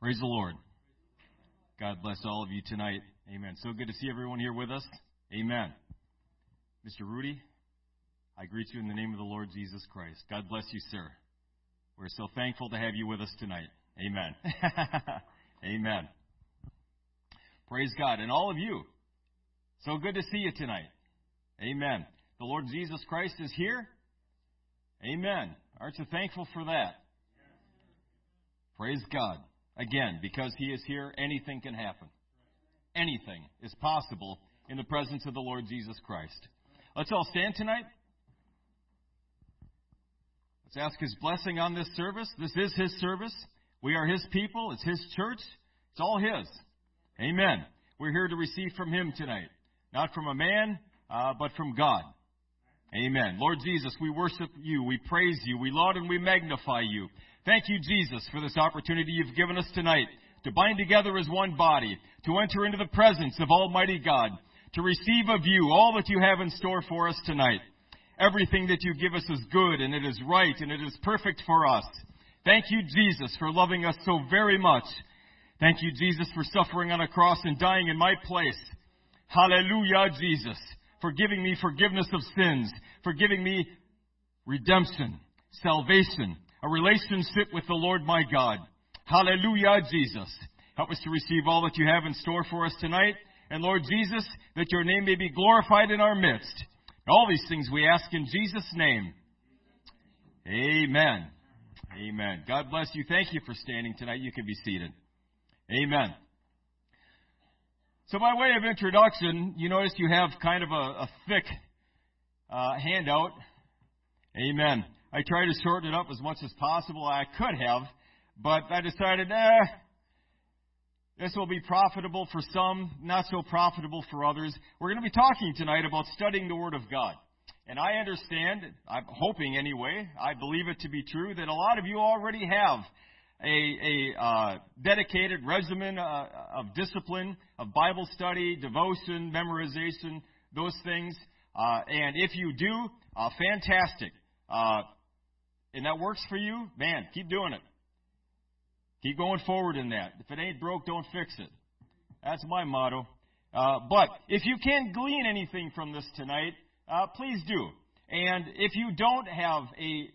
Praise the Lord. God bless all of you tonight. Amen. So good to see everyone here with us. Amen. Mr. Rudy, I greet you in the name of the Lord Jesus Christ. God bless you, sir. We're so thankful to have you with us tonight. Amen. Amen. Praise God. And all of you, so good to see you tonight. Amen. The Lord Jesus Christ is here. Amen. Aren't you thankful for that? Praise God. Again, because He is here, anything can happen. Anything is possible in the presence of the Lord Jesus Christ. Let's all stand tonight. Let's ask His blessing on this service. This is His service. We are His people. It's His church. It's all His. Amen. We're here to receive from Him tonight. Not from a man, uh, but from God. Amen. Lord Jesus, we worship you. We praise you. We laud and we magnify you. Thank you, Jesus, for this opportunity you've given us tonight to bind together as one body, to enter into the presence of Almighty God, to receive of you all that you have in store for us tonight. Everything that you give us is good and it is right and it is perfect for us. Thank you, Jesus, for loving us so very much. Thank you, Jesus, for suffering on a cross and dying in my place. Hallelujah, Jesus, for giving me forgiveness of sins, for giving me redemption, salvation, a relationship with the Lord my God. Hallelujah, Jesus. Help us to receive all that you have in store for us tonight. And Lord Jesus, that your name may be glorified in our midst. All these things we ask in Jesus' name. Amen. Amen. God bless you. Thank you for standing tonight. You can be seated. Amen. So by way of introduction, you notice you have kind of a, a thick uh, handout. Amen. I tried to shorten it up as much as possible. I could have, but I decided, eh, this will be profitable for some, not so profitable for others. We're going to be talking tonight about studying the Word of God. And I understand, I'm hoping anyway, I believe it to be true, that a lot of you already have a, a uh, dedicated regimen uh, of discipline, of Bible study, devotion, memorization, those things. Uh, and if you do, uh, fantastic. And that works for you, man, keep doing it. Keep going forward in that. If it ain't broke, don't fix it. That's my motto. Uh, but if you can glean anything from this tonight, uh, please do. And if you don't have a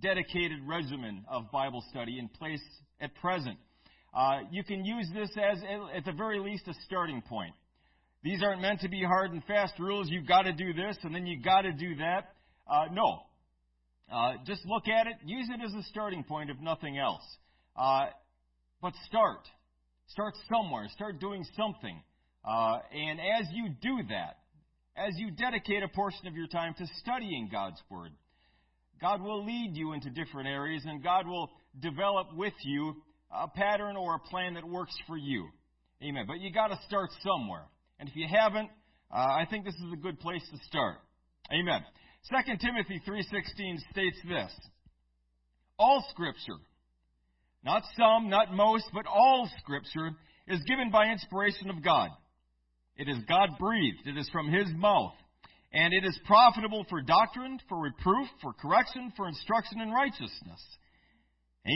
dedicated regimen of Bible study in place at present, uh, you can use this as, at the very least, a starting point. These aren't meant to be hard and fast rules. You've got to do this and then you've got to do that. Uh, no. Uh, just look at it, use it as a starting point, if nothing else. Uh, but start. Start somewhere. Start doing something. Uh, and as you do that, as you dedicate a portion of your time to studying God's Word, God will lead you into different areas and God will develop with you a pattern or a plan that works for you. Amen. But you got to start somewhere. And if you haven't, uh, I think this is a good place to start. Amen. 2 Timothy 3:16 states this: All scripture, not some, not most, but all scripture is given by inspiration of God. It is God breathed. It is from his mouth. And it is profitable for doctrine, for reproof, for correction, for instruction in righteousness.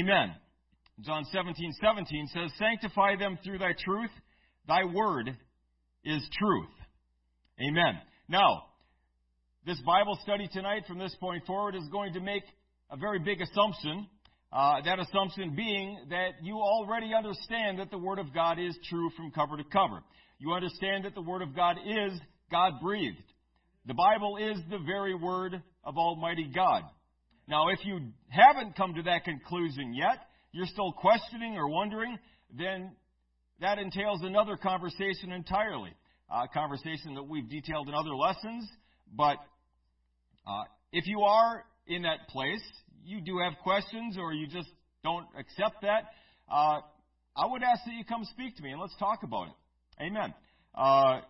Amen. John 17, 17 says, Sanctify them through thy truth. Thy word is truth. Amen. Now, this Bible study tonight from this point forward is going to make a very big assumption. Uh, that assumption being that you already understand that the Word of God is true from cover to cover. You understand that the Word of God is God breathed. The Bible is the very Word of Almighty God. Now, if you haven't come to that conclusion yet, you're still questioning or wondering, then that entails another conversation entirely. A conversation that we've detailed in other lessons, but uh, if you are in that place, you do have questions or you just don't accept that, uh, I would ask that you come speak to me and let's talk about it. Amen. Uh,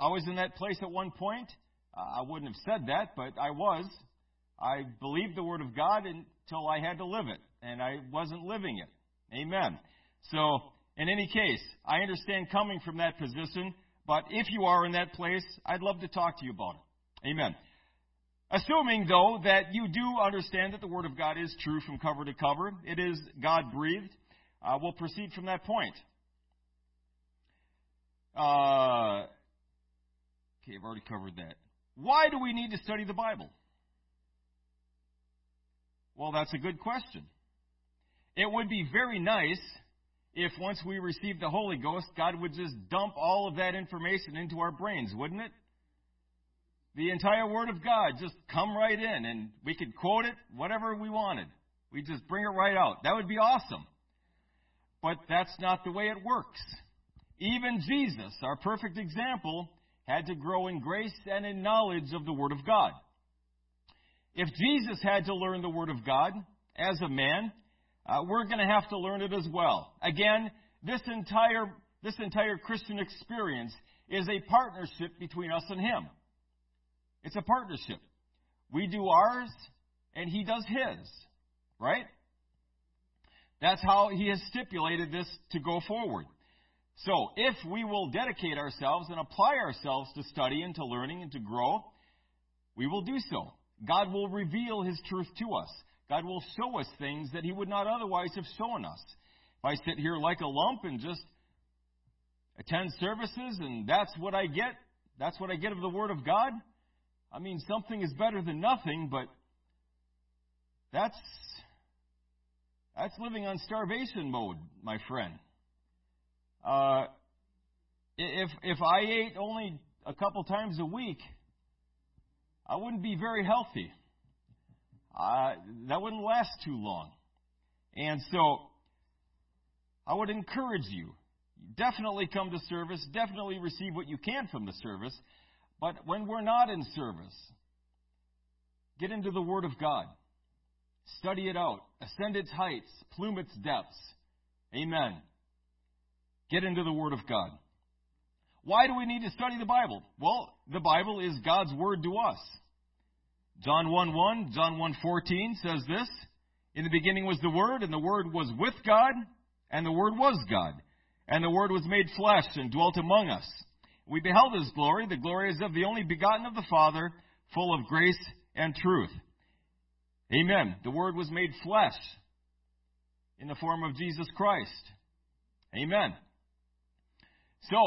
I was in that place at one point. I wouldn't have said that, but I was. I believed the Word of God until I had to live it, and I wasn't living it. Amen. So, in any case, I understand coming from that position, but if you are in that place, I'd love to talk to you about it. Amen. Assuming, though, that you do understand that the Word of God is true from cover to cover, it is God breathed. uh, we'll proceed from that point. Uh, okay, I've already covered that. Why do we need to study the Bible? Well, that's a good question. It would be very nice if once we received the Holy Ghost, God would just dump all of that information into our brains, wouldn't it? The entire Word of God just come right in and we could quote it whatever we wanted. We just bring it right out. That would be awesome. But that's not the way it works. Even Jesus, our perfect example, had to grow in grace and in knowledge of the Word of God. If Jesus had to learn the Word of God as a man, uh, we're going to have to learn it as well. Again, this entire, this entire Christian experience is a partnership between us and Him. It's a partnership. We do ours, and He does His. Right? That's how He has stipulated this to go forward. So, if we will dedicate ourselves and apply ourselves to study and to learning and to grow, we will do so. God will reveal His truth to us. God will show us things that He would not otherwise have shown us. If I sit here like a lump and just attend services and that's what I get, that's what I get of the Word of God, I mean, something is better than nothing, but that's, that's living on starvation mode, my friend. Uh, if, if I ate only a couple times a week, I wouldn't be very healthy. Uh, that wouldn't last too long. And so, I would encourage you. Definitely come to service. Definitely receive what you can from the service. But when we're not in service, get into the Word of God. Study it out. Ascend its heights. Plume its depths. Amen. Get into the Word of God. Why do we need to study the Bible? Well, the Bible is God's Word to us. John 1 1, John 1 14 says this In the beginning was the Word, and the Word was with God, and the Word was God. And the Word was made flesh and dwelt among us. We beheld His glory. The glory is of the only begotten of the Father, full of grace and truth. Amen. The Word was made flesh in the form of Jesus Christ. Amen. So,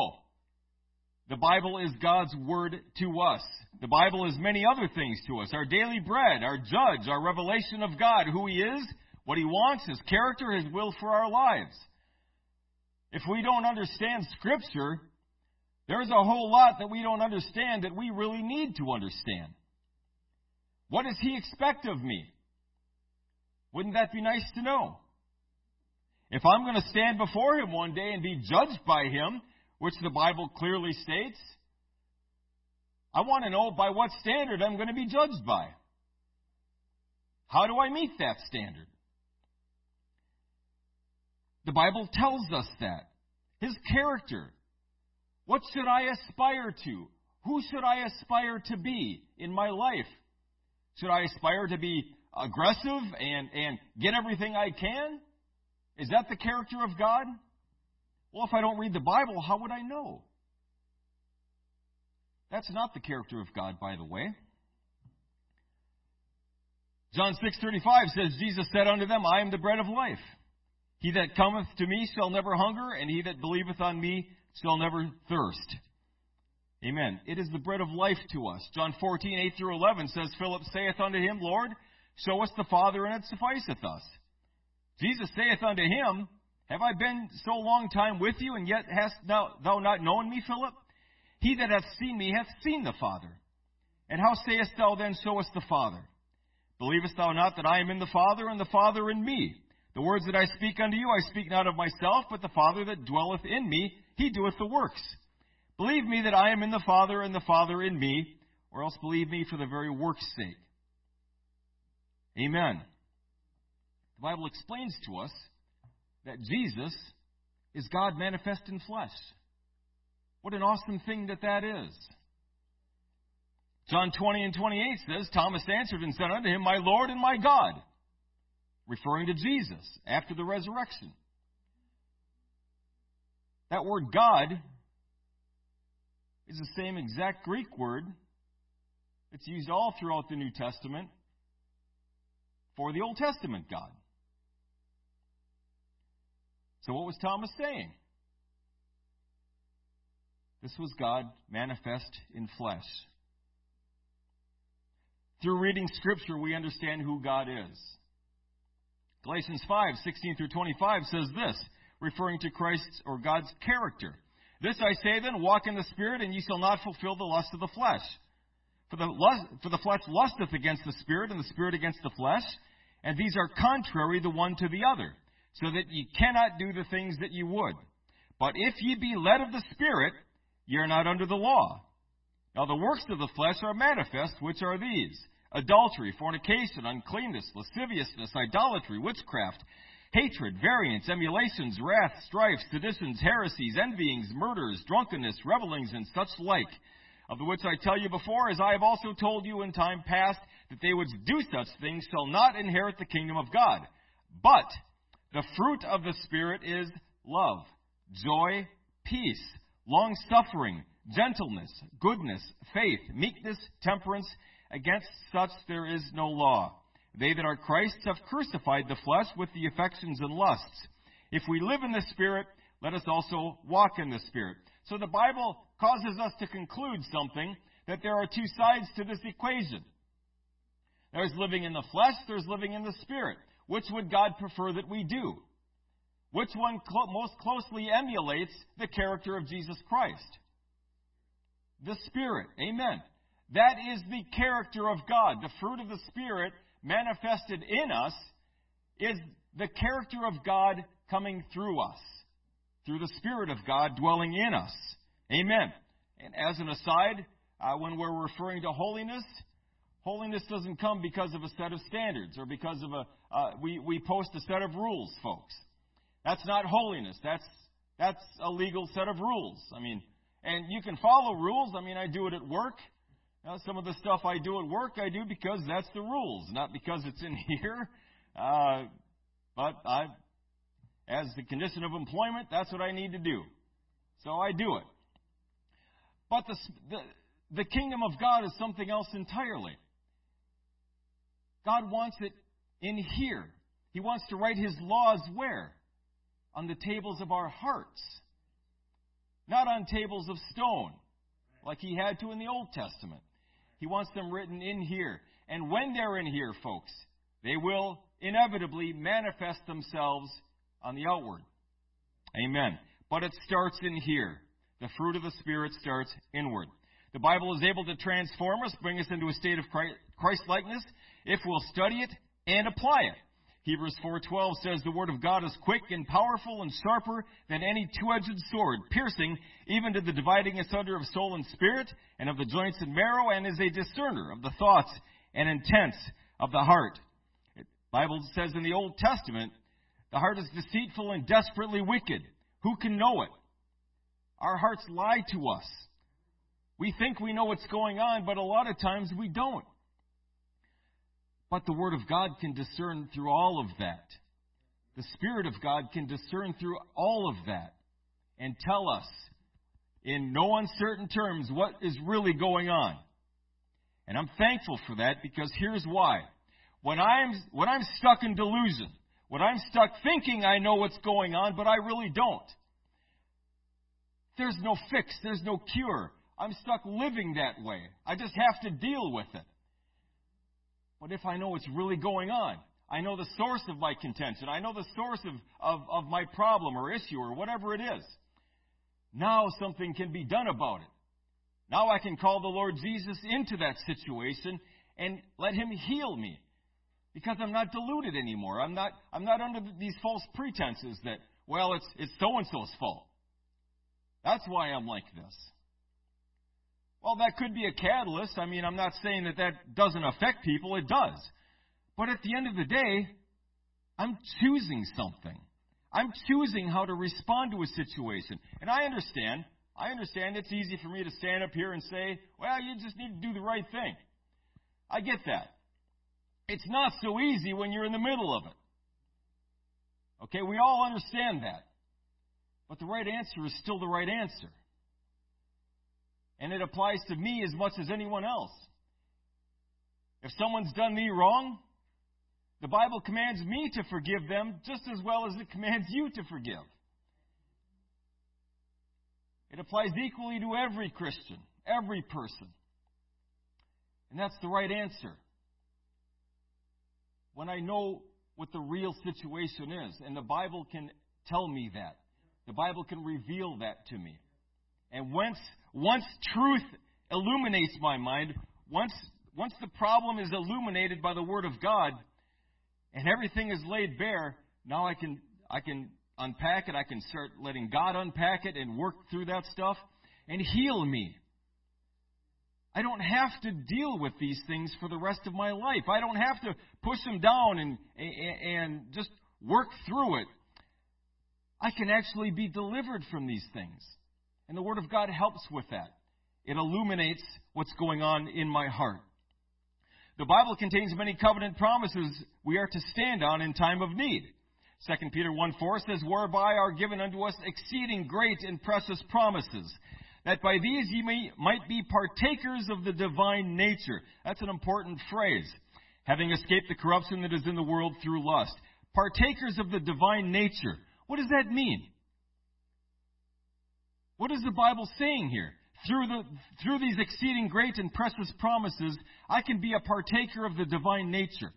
the Bible is God's Word to us. The Bible is many other things to us our daily bread, our judge, our revelation of God, who He is, what He wants, His character, His will for our lives. If we don't understand Scripture, there's a whole lot that we don't understand that we really need to understand. What does He expect of me? Wouldn't that be nice to know? If I'm going to stand before Him one day and be judged by Him, which the Bible clearly states, I want to know by what standard I'm going to be judged by. How do I meet that standard? The Bible tells us that. His character. What should I aspire to? Who should I aspire to be in my life? Should I aspire to be aggressive and, and get everything I can? Is that the character of God? Well, if I don't read the Bible, how would I know? That's not the character of God, by the way. John 6:35 says Jesus said unto them, I am the bread of life. He that cometh to me shall never hunger, and he that believeth on me shall never thirst. Amen. It is the bread of life to us. John 14, 8 through 11 says, Philip saith unto him, Lord, show us the Father, and it sufficeth us. Jesus saith unto him, Have I been so long time with you, and yet hast thou, thou not known me, Philip? He that hath seen me hath seen the Father. And how sayest thou then, Show us the Father? Believest thou not that I am in the Father, and the Father in me? The words that I speak unto you, I speak not of myself, but the Father that dwelleth in me, he doeth the works. Believe me that I am in the Father, and the Father in me, or else believe me for the very work's sake. Amen. The Bible explains to us that Jesus is God manifest in flesh. What an awesome thing that that is. John 20 and 28 says, Thomas answered and said unto him, My Lord and my God, referring to Jesus after the resurrection. That word God is the same exact Greek word that's used all throughout the New Testament for the Old Testament God. So, what was Thomas saying? This was God manifest in flesh. Through reading Scripture, we understand who God is. Galatians 5, 16 through 25 says this, referring to Christ's or God's character. This I say then, walk in the Spirit, and ye shall not fulfill the lust of the flesh. For the, lust, for the flesh lusteth against the Spirit, and the Spirit against the flesh, and these are contrary the one to the other, so that ye cannot do the things that ye would. But if ye be led of the Spirit, ye are not under the law. Now the works of the flesh are manifest, which are these adultery, fornication, uncleanness, lasciviousness, idolatry, witchcraft, hatred, variance, emulations, wrath, strife, seditions, heresies, envyings, murders, drunkenness, revelings, and such like, of the which I tell you before, as I have also told you in time past, that they which do such things shall not inherit the kingdom of God. But the fruit of the Spirit is love, joy, peace, long suffering, gentleness, goodness, faith, meekness, temperance. Against such there is no law. They that are Christ's have crucified the flesh with the affections and lusts. If we live in the Spirit, let us also walk in the Spirit. So the Bible causes us to conclude something that there are two sides to this equation. There's living in the flesh, there's living in the Spirit. Which would God prefer that we do? Which one most closely emulates the character of Jesus Christ? The Spirit. Amen. That is the character of God. The fruit of the Spirit manifested in us is the character of God coming through us, through the Spirit of God dwelling in us. Amen. And as an aside, uh, when we're referring to holiness, holiness doesn't come because of a set of standards or because of a uh, we we post a set of rules, folks. That's not holiness. That's that's a legal set of rules. I mean, and you can follow rules. I mean, I do it at work. Now, some of the stuff I do at work, I do because that's the rules, not because it's in here. Uh, but I, as the condition of employment, that's what I need to do. So I do it. But the, the, the kingdom of God is something else entirely. God wants it in here. He wants to write His laws where? On the tables of our hearts. Not on tables of stone, like He had to in the Old Testament. He wants them written in here. And when they're in here, folks, they will inevitably manifest themselves on the outward. Amen. But it starts in here. The fruit of the Spirit starts inward. The Bible is able to transform us, bring us into a state of Christ likeness, if we'll study it and apply it. Hebrews 4:12 says the word of God is quick and powerful and sharper than any two-edged sword, piercing even to the dividing asunder of soul and spirit and of the joints and marrow and is a discerner of the thoughts and intents of the heart. The Bible says in the Old Testament, the heart is deceitful and desperately wicked. Who can know it? Our hearts lie to us. We think we know what's going on, but a lot of times we don't. But the Word of God can discern through all of that. The Spirit of God can discern through all of that and tell us in no uncertain terms what is really going on. And I'm thankful for that because here's why. When I'm, when I'm stuck in delusion, when I'm stuck thinking I know what's going on, but I really don't, there's no fix, there's no cure. I'm stuck living that way. I just have to deal with it. But if I know what's really going on, I know the source of my contention, I know the source of, of, of my problem or issue or whatever it is, now something can be done about it. Now I can call the Lord Jesus into that situation and let Him heal me. Because I'm not deluded anymore. I'm not, I'm not under these false pretenses that, well, it's, it's so and so's fault. That's why I'm like this. Well, that could be a catalyst. I mean, I'm not saying that that doesn't affect people. It does. But at the end of the day, I'm choosing something. I'm choosing how to respond to a situation. And I understand. I understand it's easy for me to stand up here and say, well, you just need to do the right thing. I get that. It's not so easy when you're in the middle of it. Okay, we all understand that. But the right answer is still the right answer. And it applies to me as much as anyone else. If someone's done me wrong, the Bible commands me to forgive them just as well as it commands you to forgive. It applies equally to every Christian, every person. And that's the right answer. When I know what the real situation is, and the Bible can tell me that. The Bible can reveal that to me. And once, once truth illuminates my mind, once, once the problem is illuminated by the Word of God, and everything is laid bare, now I can, I can unpack it. I can start letting God unpack it and work through that stuff and heal me. I don't have to deal with these things for the rest of my life. I don't have to push them down and, and just work through it. I can actually be delivered from these things. And the Word of God helps with that. It illuminates what's going on in my heart. The Bible contains many covenant promises we are to stand on in time of need. 2 Peter 1 4 says, Whereby are given unto us exceeding great and precious promises, that by these ye may, might be partakers of the divine nature. That's an important phrase. Having escaped the corruption that is in the world through lust. Partakers of the divine nature. What does that mean? What is the Bible saying here? Through, the, through these exceeding great and precious promises, I can be a partaker of the divine nature.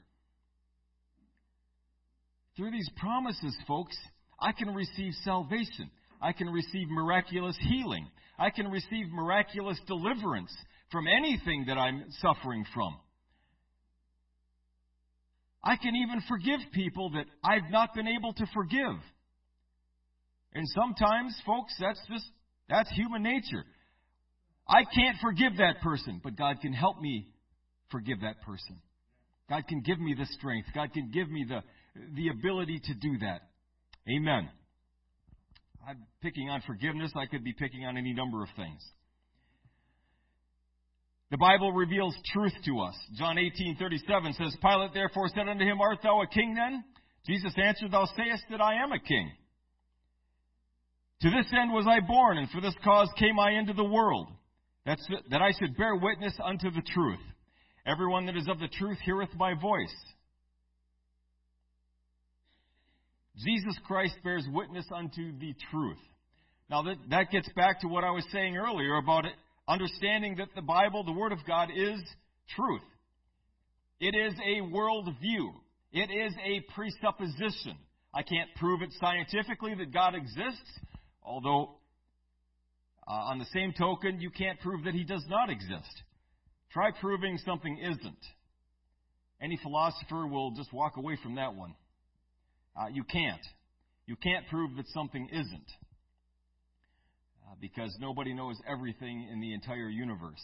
Through these promises, folks, I can receive salvation. I can receive miraculous healing. I can receive miraculous deliverance from anything that I'm suffering from. I can even forgive people that I've not been able to forgive. And sometimes, folks, that's just, that's human nature. I can't forgive that person, but God can help me forgive that person. God can give me the strength. God can give me the, the ability to do that. Amen. I'm picking on forgiveness. I could be picking on any number of things. The Bible reveals truth to us. John 18:37 says, Pilate therefore said unto him, Art thou a king then? Jesus answered, Thou sayest that I am a king. To this end was I born, and for this cause came I into the world, that, that I should bear witness unto the truth. Everyone that is of the truth heareth my voice. Jesus Christ bears witness unto the truth. Now that, that gets back to what I was saying earlier about it, understanding that the Bible, the Word of God, is truth. It is a worldview. It is a presupposition. I can't prove it scientifically that God exists, although uh, on the same token, you can't prove that He does not exist. Try proving something isn't. Any philosopher will just walk away from that one. Uh, you can't. You can't prove that something isn't. Uh, because nobody knows everything in the entire universe.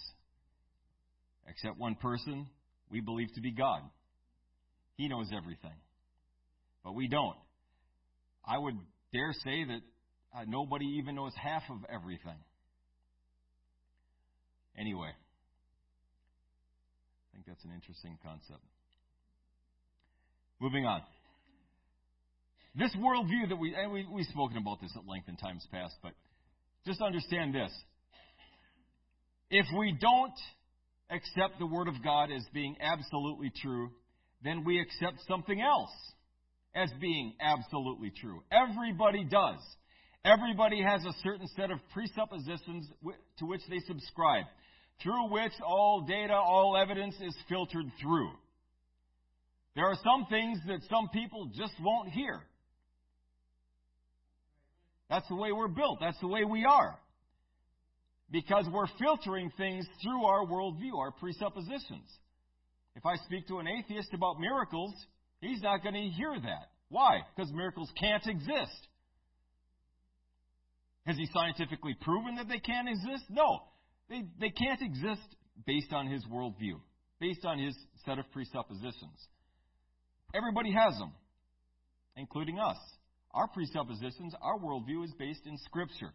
Except one person we believe to be God. He knows everything. But we don't. I would dare say that uh, nobody even knows half of everything. Anyway, I think that's an interesting concept. Moving on. This worldview that we, and we, we've spoken about this at length in times past, but just understand this. If we don't accept the Word of God as being absolutely true, then we accept something else as being absolutely true. Everybody does. Everybody has a certain set of presuppositions to which they subscribe, through which all data, all evidence is filtered through. There are some things that some people just won't hear. That's the way we're built. That's the way we are. Because we're filtering things through our worldview, our presuppositions. If I speak to an atheist about miracles, he's not going to hear that. Why? Because miracles can't exist. Has he scientifically proven that they can't exist? No. They, they can't exist based on his worldview, based on his set of presuppositions. Everybody has them, including us. Our presuppositions, our worldview is based in Scripture.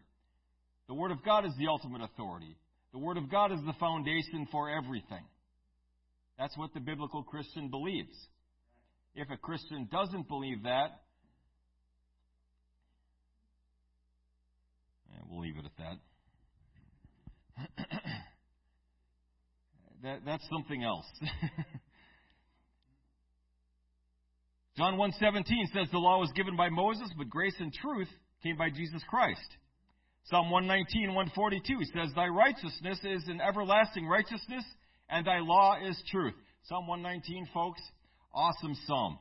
The Word of God is the ultimate authority. The Word of God is the foundation for everything. That's what the biblical Christian believes. If a Christian doesn't believe that, yeah, we'll leave it at that. that that's something else. John 1:17 says the law was given by Moses, but grace and truth came by Jesus Christ. Psalm 119, 142 says, Thy righteousness is an everlasting righteousness, and thy law is truth. Psalm 119, folks, awesome psalm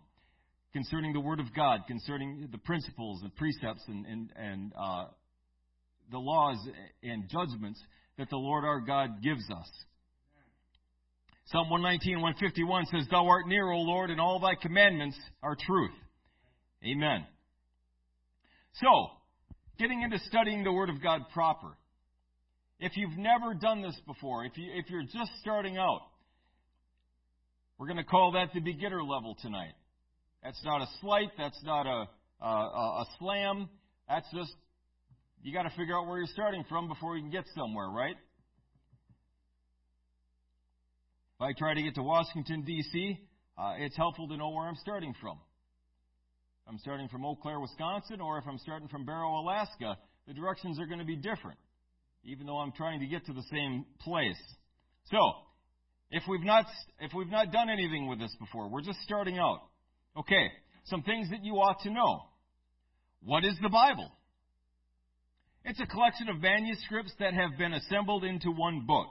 concerning the Word of God, concerning the principles and precepts and, and, and uh, the laws and judgments that the Lord our God gives us. Psalm 119, 151 says, Thou art near, O Lord, and all thy commandments are truth. Amen. So, getting into studying the Word of God proper. If you've never done this before, if, you, if you're just starting out, we're going to call that the beginner level tonight. That's not a slight. That's not a, a, a slam. That's just, you got to figure out where you're starting from before you can get somewhere, right? If I try to get to Washington, D.C., uh, it's helpful to know where I'm starting from. If I'm starting from Eau Claire, Wisconsin, or if I'm starting from Barrow, Alaska, the directions are going to be different, even though I'm trying to get to the same place. So, if we've not, if we've not done anything with this before, we're just starting out. Okay, some things that you ought to know. What is the Bible? It's a collection of manuscripts that have been assembled into one book.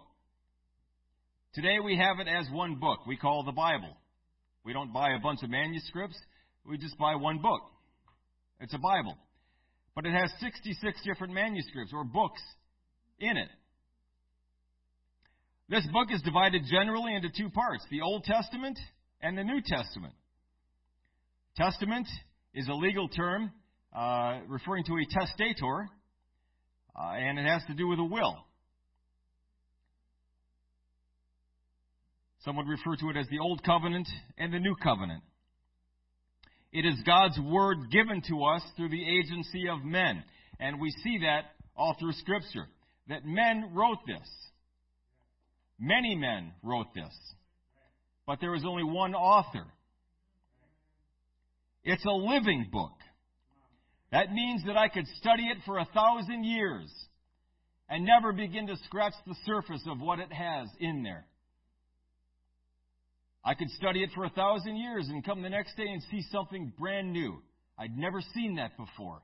Today we have it as one book we call the Bible. We don't buy a bunch of manuscripts, we just buy one book. It's a Bible. But it has 66 different manuscripts or books in it. This book is divided generally into two parts the Old Testament and the New Testament. Testament is a legal term uh, referring to a testator, uh, and it has to do with a will. Some would refer to it as the Old Covenant and the New Covenant. It is God's Word given to us through the agency of men. And we see that all through Scripture. That men wrote this. Many men wrote this. But there is only one author. It's a living book. That means that I could study it for a thousand years and never begin to scratch the surface of what it has in there. I could study it for a thousand years and come the next day and see something brand new. I'd never seen that before.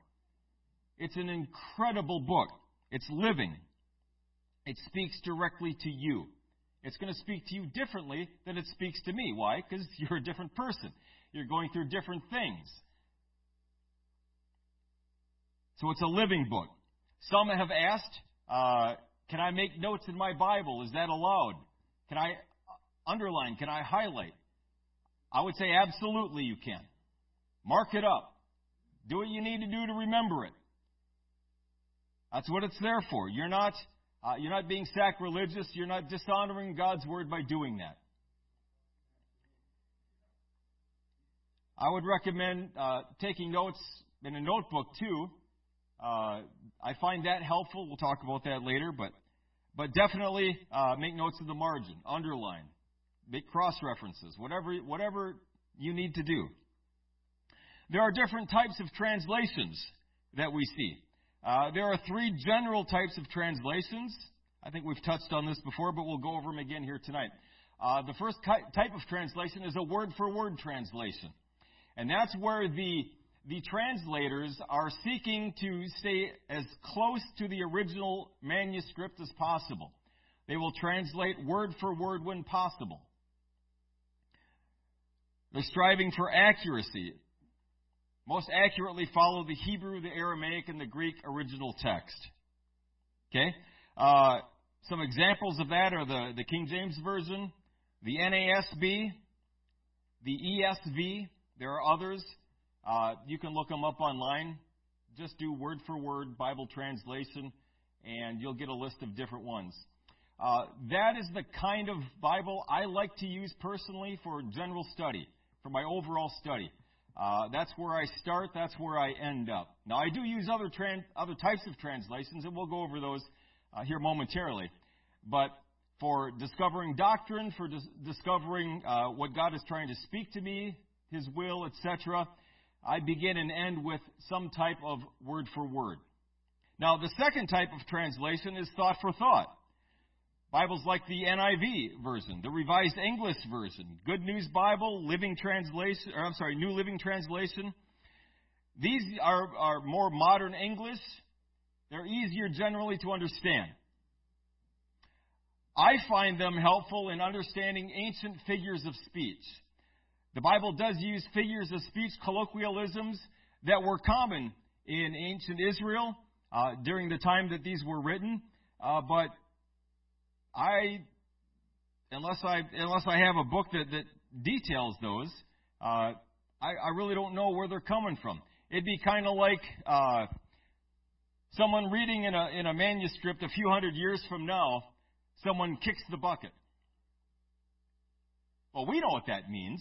It's an incredible book. It's living. It speaks directly to you. It's going to speak to you differently than it speaks to me. Why? Because you're a different person. You're going through different things. So it's a living book. Some have asked, uh, can I make notes in my Bible? Is that allowed? Can I underline? Can I highlight? I would say absolutely you can. Mark it up. Do what you need to do to remember it. That's what it's there for. You're not, uh, you're not being sacrilegious. You're not dishonoring God's word by doing that. I would recommend uh, taking notes in a notebook too. Uh, I find that helpful. We'll talk about that later, but but definitely uh, make notes in the margin, underline, make cross references, whatever whatever you need to do. There are different types of translations that we see. Uh, there are three general types of translations. I think we've touched on this before, but we'll go over them again here tonight. Uh, the first type of translation is a word for word translation. And that's where the, the translators are seeking to stay as close to the original manuscript as possible. They will translate word for word when possible. They're striving for accuracy. Most accurately follow the Hebrew, the Aramaic, and the Greek original text. Okay? Uh, some examples of that are the, the King James Version, the NASB, the ESV, there are others. Uh, you can look them up online. Just do word for word Bible translation, and you'll get a list of different ones. Uh, that is the kind of Bible I like to use personally for general study, for my overall study. Uh, that's where I start. That's where I end up. Now, I do use other tran- other types of translations, and we'll go over those uh, here momentarily. But for discovering doctrine, for dis- discovering uh, what God is trying to speak to me his will, etc., I begin and end with some type of word for word. Now, the second type of translation is thought for thought. Bibles like the NIV version, the Revised English version, Good News Bible, Living Translation, or I'm sorry, New Living Translation. These are, are more modern English. They're easier generally to understand. I find them helpful in understanding ancient figures of speech. The Bible does use figures of speech, colloquialisms that were common in ancient Israel uh, during the time that these were written. Uh, but I, unless I unless I have a book that, that details those, uh, I, I really don't know where they're coming from. It'd be kind of like uh, someone reading in a in a manuscript a few hundred years from now, someone kicks the bucket. Well, we know what that means,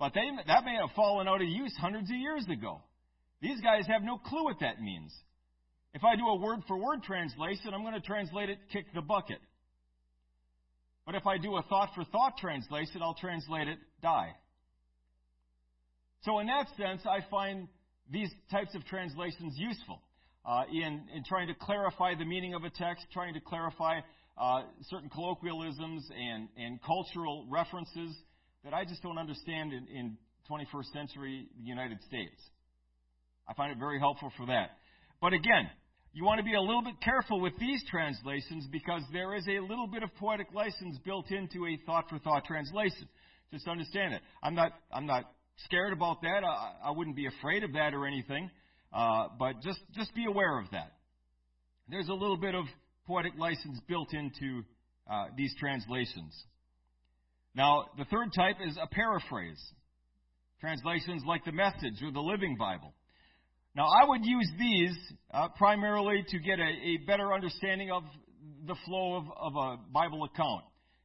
but they, that may have fallen out of use hundreds of years ago. These guys have no clue what that means. If I do a word for word translation, I'm going to translate it kick the bucket. But if I do a thought for thought translation, I'll translate it die. So in that sense, I find these types of translations useful uh, in, in trying to clarify the meaning of a text, trying to clarify uh, certain colloquialisms and, and cultural references that I just don't understand in, in 21st century United States. I find it very helpful for that. But again, you want to be a little bit careful with these translations because there is a little bit of poetic license built into a thought for thought translation. Just understand it. I'm not, I'm not scared about that. I, I wouldn't be afraid of that or anything. Uh, but just, just be aware of that. There's a little bit of poetic license built into uh, these translations. Now, the third type is a paraphrase. Translations like the Message or the Living Bible. Now, I would use these uh, primarily to get a, a, better understanding of the flow of, of a Bible account,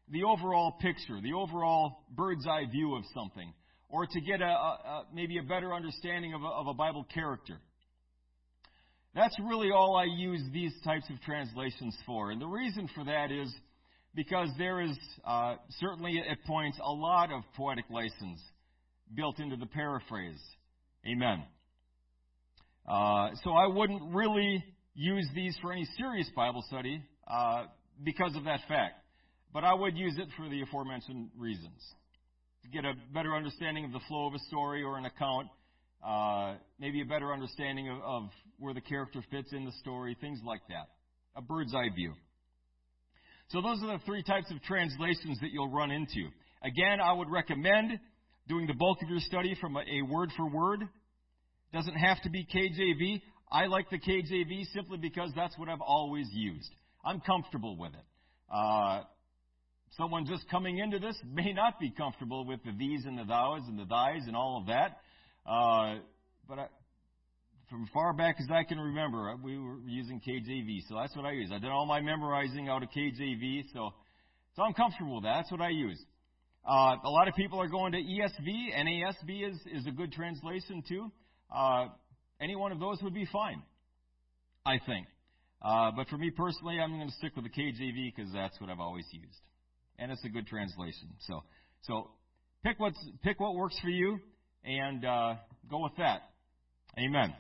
the overall picture, the overall bird's eye view of something, or to get a, a maybe a better understanding of a, of a Bible character. That's really all I use these types of translations for. And the reason for that is because there is uh, certainly at points a lot of poetic license built into the paraphrase. Amen. Uh, so I wouldn't really use these for any serious Bible study uh, because of that fact. But I would use it for the aforementioned reasons. To get a better understanding of the flow of a story or an account, uh, maybe a better understanding of, of where the character fits in the story, things like that. A bird's eye view. So those are the three types of translations that you'll run into. Again, I would recommend doing the bulk of your study from a, word for word doesn't have to be KJV. I like the KJV simply because that's what I've always used. I'm comfortable with it. Uh, someone just coming into this may not be comfortable with the these and the thous and the thys and all of that. Uh, but I, from far back as I can remember, we were using KJV, so that's what I use. I did all my memorizing out of KJV, so so I'm comfortable with that. That's what I use. Uh, a lot of people are going to ESV. NASB is is a good translation too. Uh, any one of those would be fine, I think. Uh, but for me personally, I'm going to stick with the KJV because that's what I've always used, and it's a good translation. So, so pick what's pick what works for you, and uh, go with that. Amen.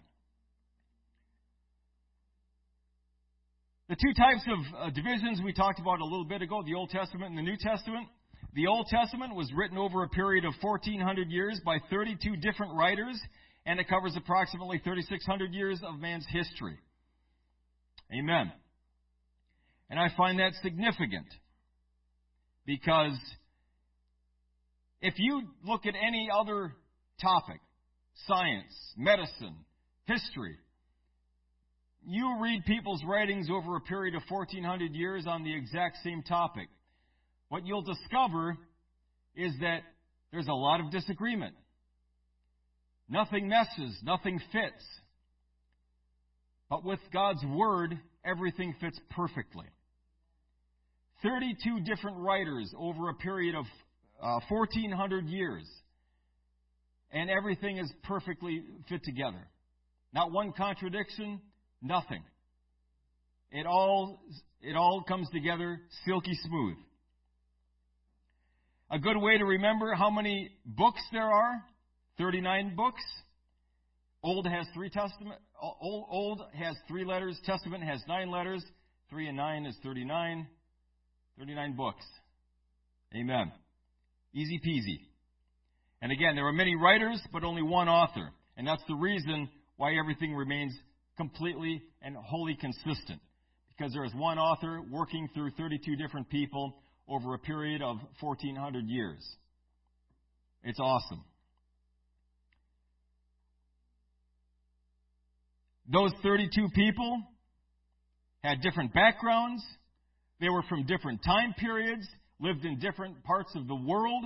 The two types of uh, divisions we talked about a little bit ago, the Old Testament and the New Testament. The Old Testament was written over a period of 1400 years by 32 different writers and it covers approximately 3,600 years of man's history. Amen. And I find that significant because if you look at any other topic, science, medicine, history, you read people's writings over a period of 1400 years on the exact same topic. What you'll discover is that there's a lot of disagreement. Nothing messes, nothing fits. But with God's Word, everything fits perfectly. 32 different writers over a period of uh, 1,400 years. And everything is perfectly fit together. Not one contradiction, nothing. It all, it all comes together silky smooth. A good way to remember how many books there are 39 books. Old has three testament. Old, Old has three letters. Testament has nine letters. Three and nine is 39. 39 books. Amen. Easy peasy. And again, there are many writers, but only one author. And that's the reason why everything remains completely and wholly consistent because there is one author working through 32 different people over a period of 1400 years. It's awesome. Those 32 people had different backgrounds. They were from different time periods, lived in different parts of the world.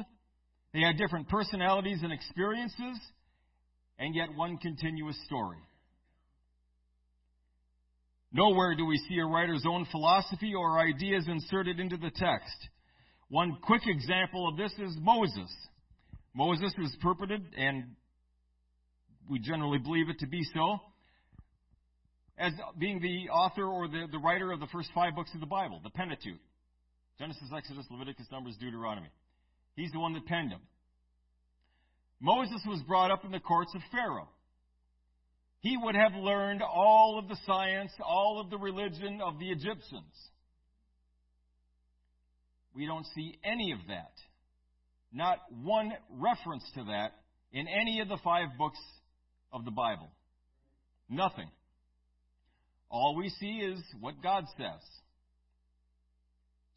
They had different personalities and experiences, and yet one continuous story. Nowhere do we see a writer's own philosophy or ideas inserted into the text. One quick example of this is Moses. Moses is purported, and we generally believe it to be so, as being the author or the, the writer of the first five books of the Bible, the Pentateuch Genesis, Exodus, Leviticus, Numbers, Deuteronomy. He's the one that penned them. Moses was brought up in the courts of Pharaoh. He would have learned all of the science, all of the religion of the Egyptians. We don't see any of that. Not one reference to that in any of the five books of the Bible. Nothing. All we see is what God says.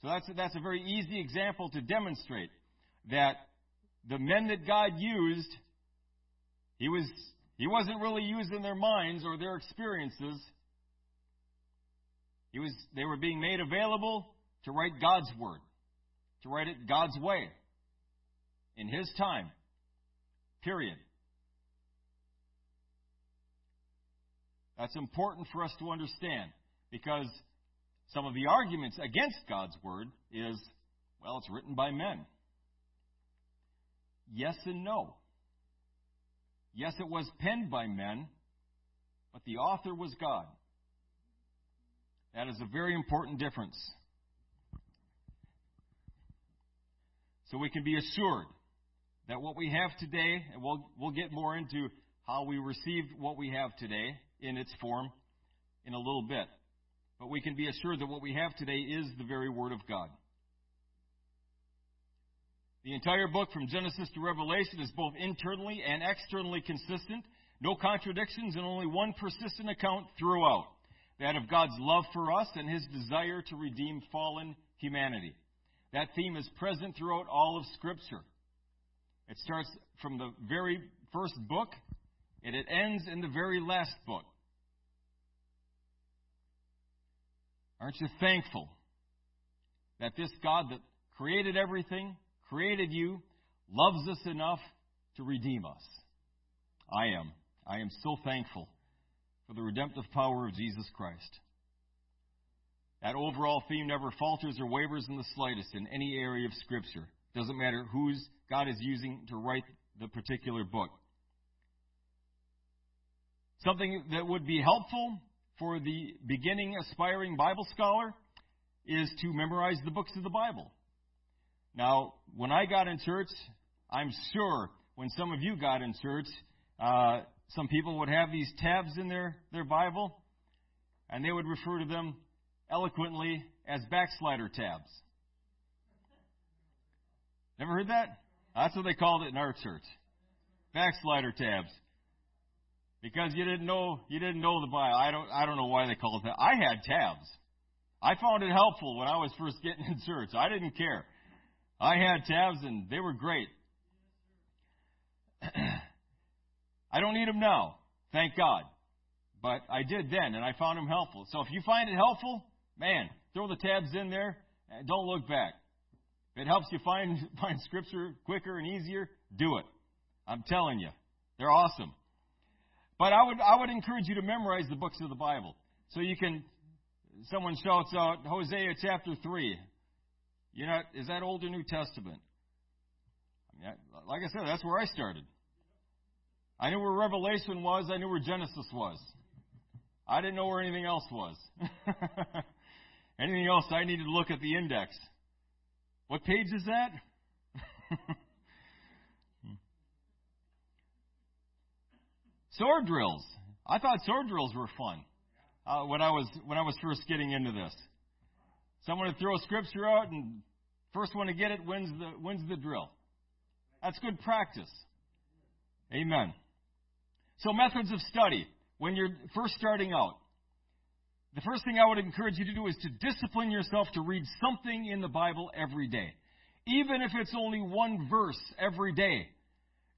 So that's a, that's a very easy example to demonstrate that the men that God used, he was he wasn't really using their minds or their experiences. He was they were being made available to write God's word, to write it God's way, in His time. Period. That's important for us to understand because some of the arguments against God's Word is, well, it's written by men. Yes and no. Yes, it was penned by men, but the author was God. That is a very important difference. So we can be assured that what we have today, and we'll, we'll get more into how we received what we have today in its form in a little bit. But we can be assured that what we have today is the very Word of God. The entire book from Genesis to Revelation is both internally and externally consistent. No contradictions and only one persistent account throughout. That of God's love for us and His desire to redeem fallen humanity. That theme is present throughout all of Scripture. It starts from the very first book and it ends in the very last book. Aren't you thankful that this God that created everything, created you, loves us enough to redeem us? I am. I am so thankful for the redemptive power of Jesus Christ. That overall theme never falters or wavers in the slightest in any area of Scripture. It Doesn't matter whose God is using to write the particular book. Something that would be helpful for the beginning aspiring Bible scholar is to memorize the books of the Bible. Now, when I got in church, I'm sure when some of you got in church, uh, some people would have these tabs in their, their Bible, and they would refer to them eloquently as backslider tabs. Never heard that? That's what they called it in our church. Backslider tabs because you didn't know you didn't know the Bible. I don't I don't know why they called it that. I had tabs. I found it helpful when I was first getting in church. I didn't care. I had tabs and they were great. I don't need them now, thank God. But I did then, and I found them helpful. So if you find it helpful, man, throw the tabs in there and don't look back. If it helps you find find scripture quicker and easier, do it. I'm telling you, they're awesome. But I would, I would encourage you to memorize the books of the Bible. So you can, someone shouts out Hosea chapter 3. You know, is that Old or New Testament? I mean, like I said, that's where I started. I knew where Revelation was. I knew where Genesis was. I didn't know where anything else was. anything else, I needed to look at the index. What page is that? Sword drills. I thought sword drills were fun uh, when I was when I was first getting into this. Someone would throw a scripture out, and first one to get it wins the wins the drill. That's good practice. Amen. So methods of study. when you're first starting out, the first thing I would encourage you to do is to discipline yourself to read something in the Bible every day. Even if it's only one verse every day.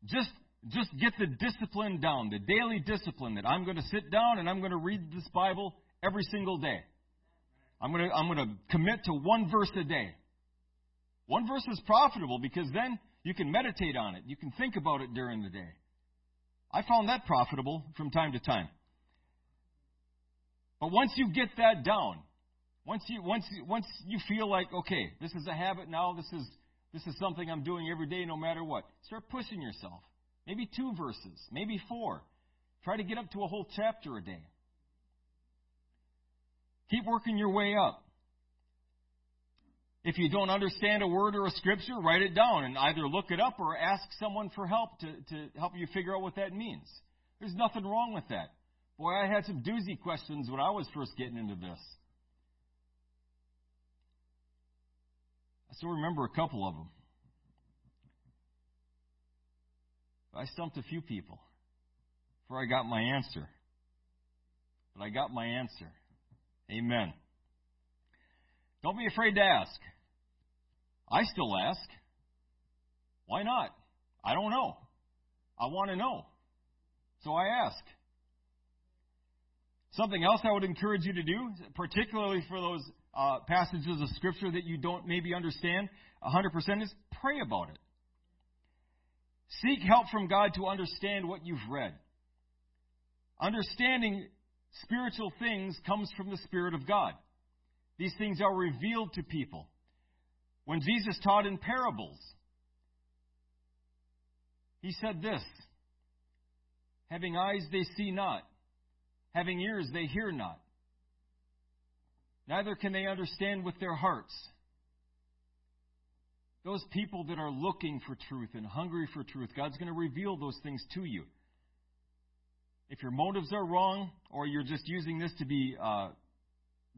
Just, just get the discipline down, the daily discipline that I'm going to sit down and I'm going to read this Bible every single day. I'm going to, I'm going to commit to one verse a day. One verse is profitable because then you can meditate on it. You can think about it during the day. I found that profitable from time to time. But once you get that down, once you once you, once you feel like okay, this is a habit now, this is this is something I'm doing every day no matter what. Start pushing yourself. Maybe two verses, maybe four. Try to get up to a whole chapter a day. Keep working your way up. If you don't understand a word or a scripture, write it down and either look it up or ask someone for help to, to help you figure out what that means. There's nothing wrong with that. Boy, I had some doozy questions when I was first getting into this. I still remember a couple of them. I stumped a few people before I got my answer. But I got my answer. Amen. Don't be afraid to ask. I still ask. Why not? I don't know. I want to know. So I ask. Something else I would encourage you to do, particularly for those uh, passages of Scripture that you don't maybe understand 100%, is pray about it. Seek help from God to understand what you've read. Understanding spiritual things comes from the Spirit of God. These things are revealed to people. When Jesus taught in parables, he said this Having eyes they see not, having ears they hear not, neither can they understand with their hearts. Those people that are looking for truth and hungry for truth, God's going to reveal those things to you. If your motives are wrong, or you're just using this to be uh,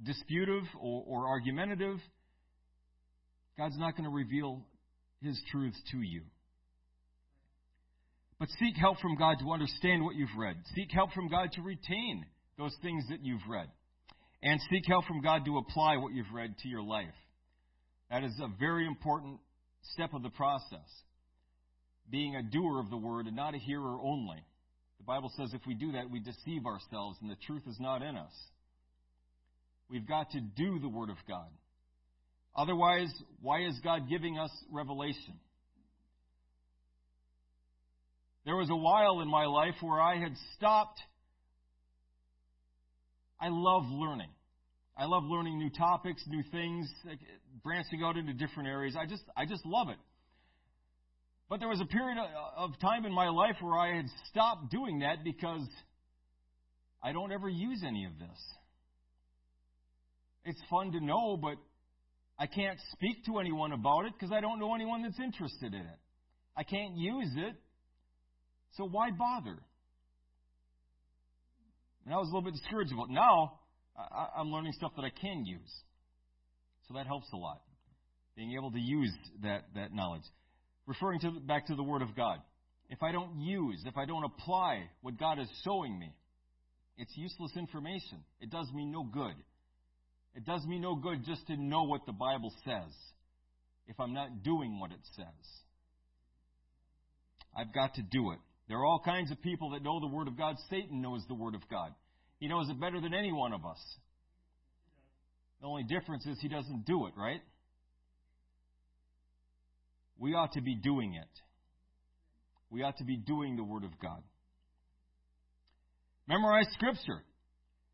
disputive or, or argumentative, God's not going to reveal His truths to you. But seek help from God to understand what you've read. Seek help from God to retain those things that you've read. And seek help from God to apply what you've read to your life. That is a very important step of the process. Being a doer of the word and not a hearer only. The Bible says if we do that, we deceive ourselves and the truth is not in us. We've got to do the Word of God. Otherwise, why is God giving us revelation? There was a while in my life where I had stopped. I love learning. I love learning new topics, new things, branching out into different areas. I just, I just love it. But there was a period of time in my life where I had stopped doing that because I don't ever use any of this. It's fun to know, but I can't speak to anyone about it because I don't know anyone that's interested in it. I can't use it, so why bother? And I was a little bit discouraged about it. Now, I, am learning stuff that I can use. So that helps a lot. Being able to use that, that knowledge. Referring to back to the Word of God. If I don't use, if I don't apply what God is showing me, it's useless information. It does me no good. It does me no good just to know what the Bible says if I'm not doing what it says. I've got to do it. There are all kinds of people that know the Word of God. Satan knows the Word of God. He knows it better than any one of us. The only difference is he doesn't do it, right? We ought to be doing it. We ought to be doing the Word of God. Memorize Scripture.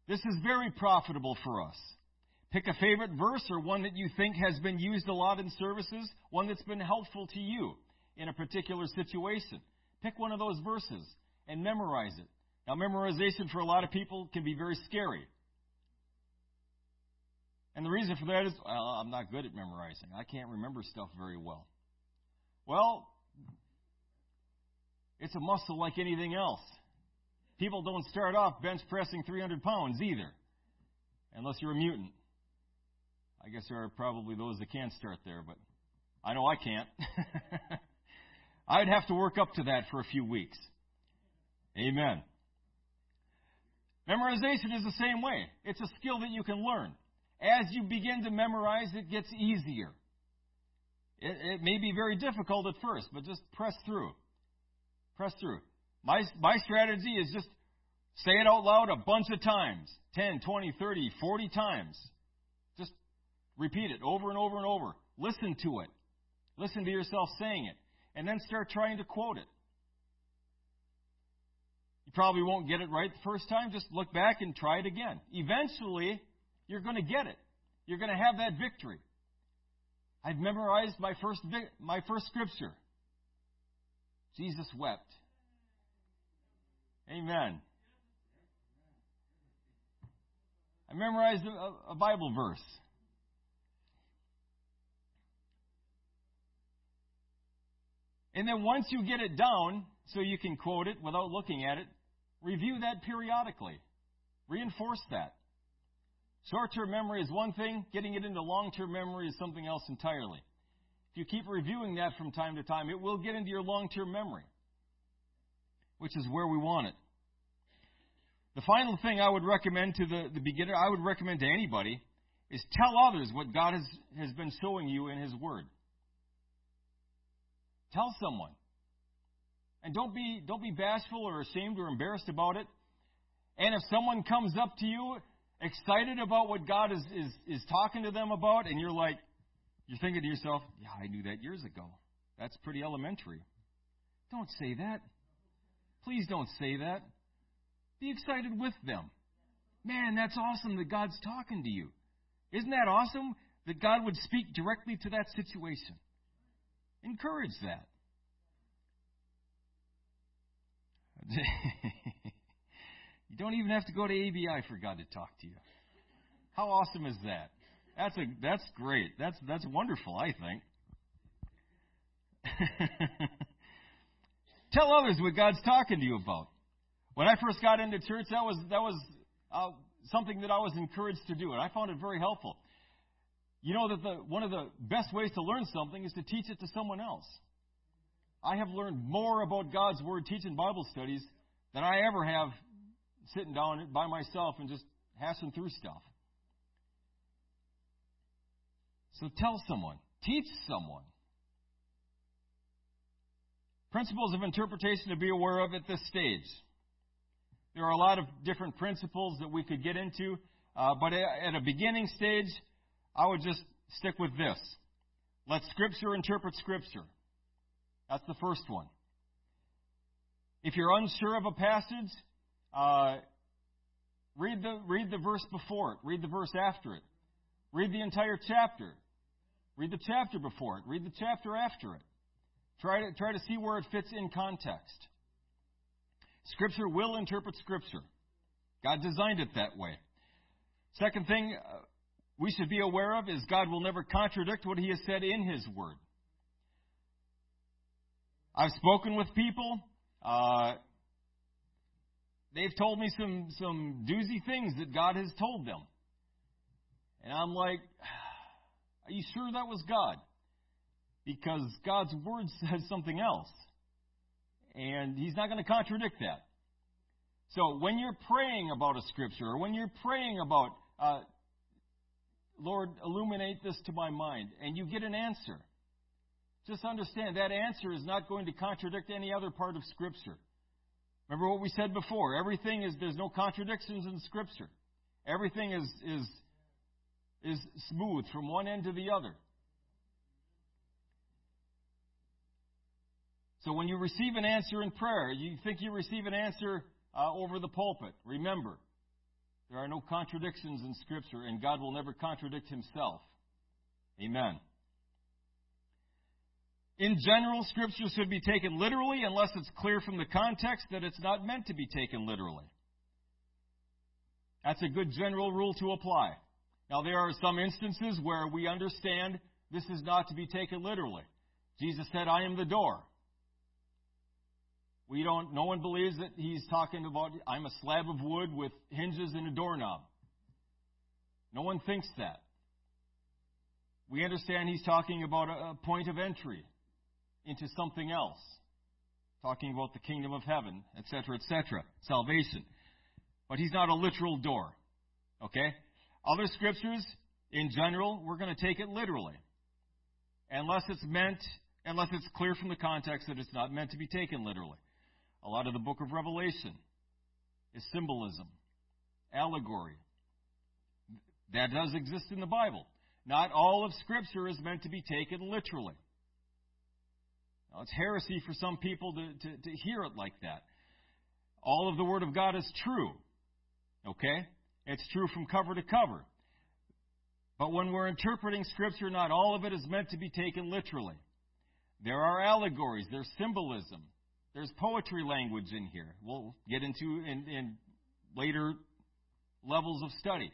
This is very profitable for us. Pick a favorite verse or one that you think has been used a lot in services, one that's been helpful to you in a particular situation. Pick one of those verses and memorize it. Now, memorization for a lot of people can be very scary. And the reason for that is, well, I'm not good at memorizing. I can't remember stuff very well. Well, it's a muscle like anything else. People don't start off bench pressing 300 pounds either, unless you're a mutant. I guess there are probably those that can start there, but I know I can't. I'd have to work up to that for a few weeks. Amen. Memorization is the same way. It's a skill that you can learn. As you begin to memorize, it gets easier. It, it may be very difficult at first, but just press through. Press through. My, my strategy is just say it out loud a bunch of times 10, 20, 30, 40 times. Just repeat it over and over and over. Listen to it. Listen to yourself saying it. And then start trying to quote it. You probably won't get it right the first time. Just look back and try it again. Eventually, you're going to get it. You're going to have that victory. I've memorized my first my first scripture. Jesus wept. Amen. I memorized a, a Bible verse. And then once you get it down, so you can quote it without looking at it, review that periodically. Reinforce that. Short term memory is one thing, getting it into long term memory is something else entirely. If you keep reviewing that from time to time, it will get into your long term memory, which is where we want it. The final thing I would recommend to the, the beginner, I would recommend to anybody, is tell others what God has, has been showing you in His Word. Tell someone. And don't be, don't be bashful or ashamed or embarrassed about it. And if someone comes up to you excited about what God is, is, is talking to them about, and you're like, you're thinking to yourself, yeah, I knew that years ago. That's pretty elementary. Don't say that. Please don't say that. Be excited with them. Man, that's awesome that God's talking to you. Isn't that awesome that God would speak directly to that situation? Encourage that. you don't even have to go to ABI for God to talk to you. How awesome is that? That's a that's great. That's that's wonderful, I think. Tell others what God's talking to you about. When I first got into church, that was that was uh, something that I was encouraged to do, and I found it very helpful. You know that the, one of the best ways to learn something is to teach it to someone else. I have learned more about God's Word teaching Bible studies than I ever have sitting down by myself and just hashing through stuff. So tell someone, teach someone. Principles of interpretation to be aware of at this stage. There are a lot of different principles that we could get into, uh, but at a beginning stage, I would just stick with this. Let Scripture interpret Scripture. That's the first one. If you're unsure of a passage, uh, read the read the verse before it. Read the verse after it. Read the entire chapter. Read the chapter before it. Read the chapter after it. Try to try to see where it fits in context. Scripture will interpret Scripture. God designed it that way. Second thing uh, we should be aware of is God will never contradict what He has said in His Word. I've spoken with people. Uh, they've told me some some doozy things that God has told them, and I'm like, are you sure that was God? Because God's word says something else, and He's not going to contradict that. So when you're praying about a scripture, or when you're praying about, uh, Lord, illuminate this to my mind, and you get an answer just understand that answer is not going to contradict any other part of Scripture. Remember what we said before. Everything is, there's no contradictions in Scripture. Everything is, is, is smooth from one end to the other. So when you receive an answer in prayer, you think you receive an answer uh, over the pulpit. Remember, there are no contradictions in Scripture, and God will never contradict Himself. Amen. In general, Scripture should be taken literally unless it's clear from the context that it's not meant to be taken literally. That's a good general rule to apply. Now, there are some instances where we understand this is not to be taken literally. Jesus said, I am the door. We don't, no one believes that he's talking about, I'm a slab of wood with hinges and a doorknob. No one thinks that. We understand he's talking about a point of entry into something else, talking about the kingdom of heaven, etc., etc., salvation. but he's not a literal door. Okay? Other scriptures, in general, we're going to take it literally. Unless it's meant, unless it's clear from the context that it's not meant to be taken literally. A lot of the book of Revelation is symbolism, allegory. That does exist in the Bible. Not all of Scripture is meant to be taken literally. It's heresy for some people to, to, to hear it like that. All of the Word of God is true. Okay? It's true from cover to cover. But when we're interpreting Scripture, not all of it is meant to be taken literally. There are allegories, there's symbolism, there's poetry language in here. We'll get into in, in later levels of study.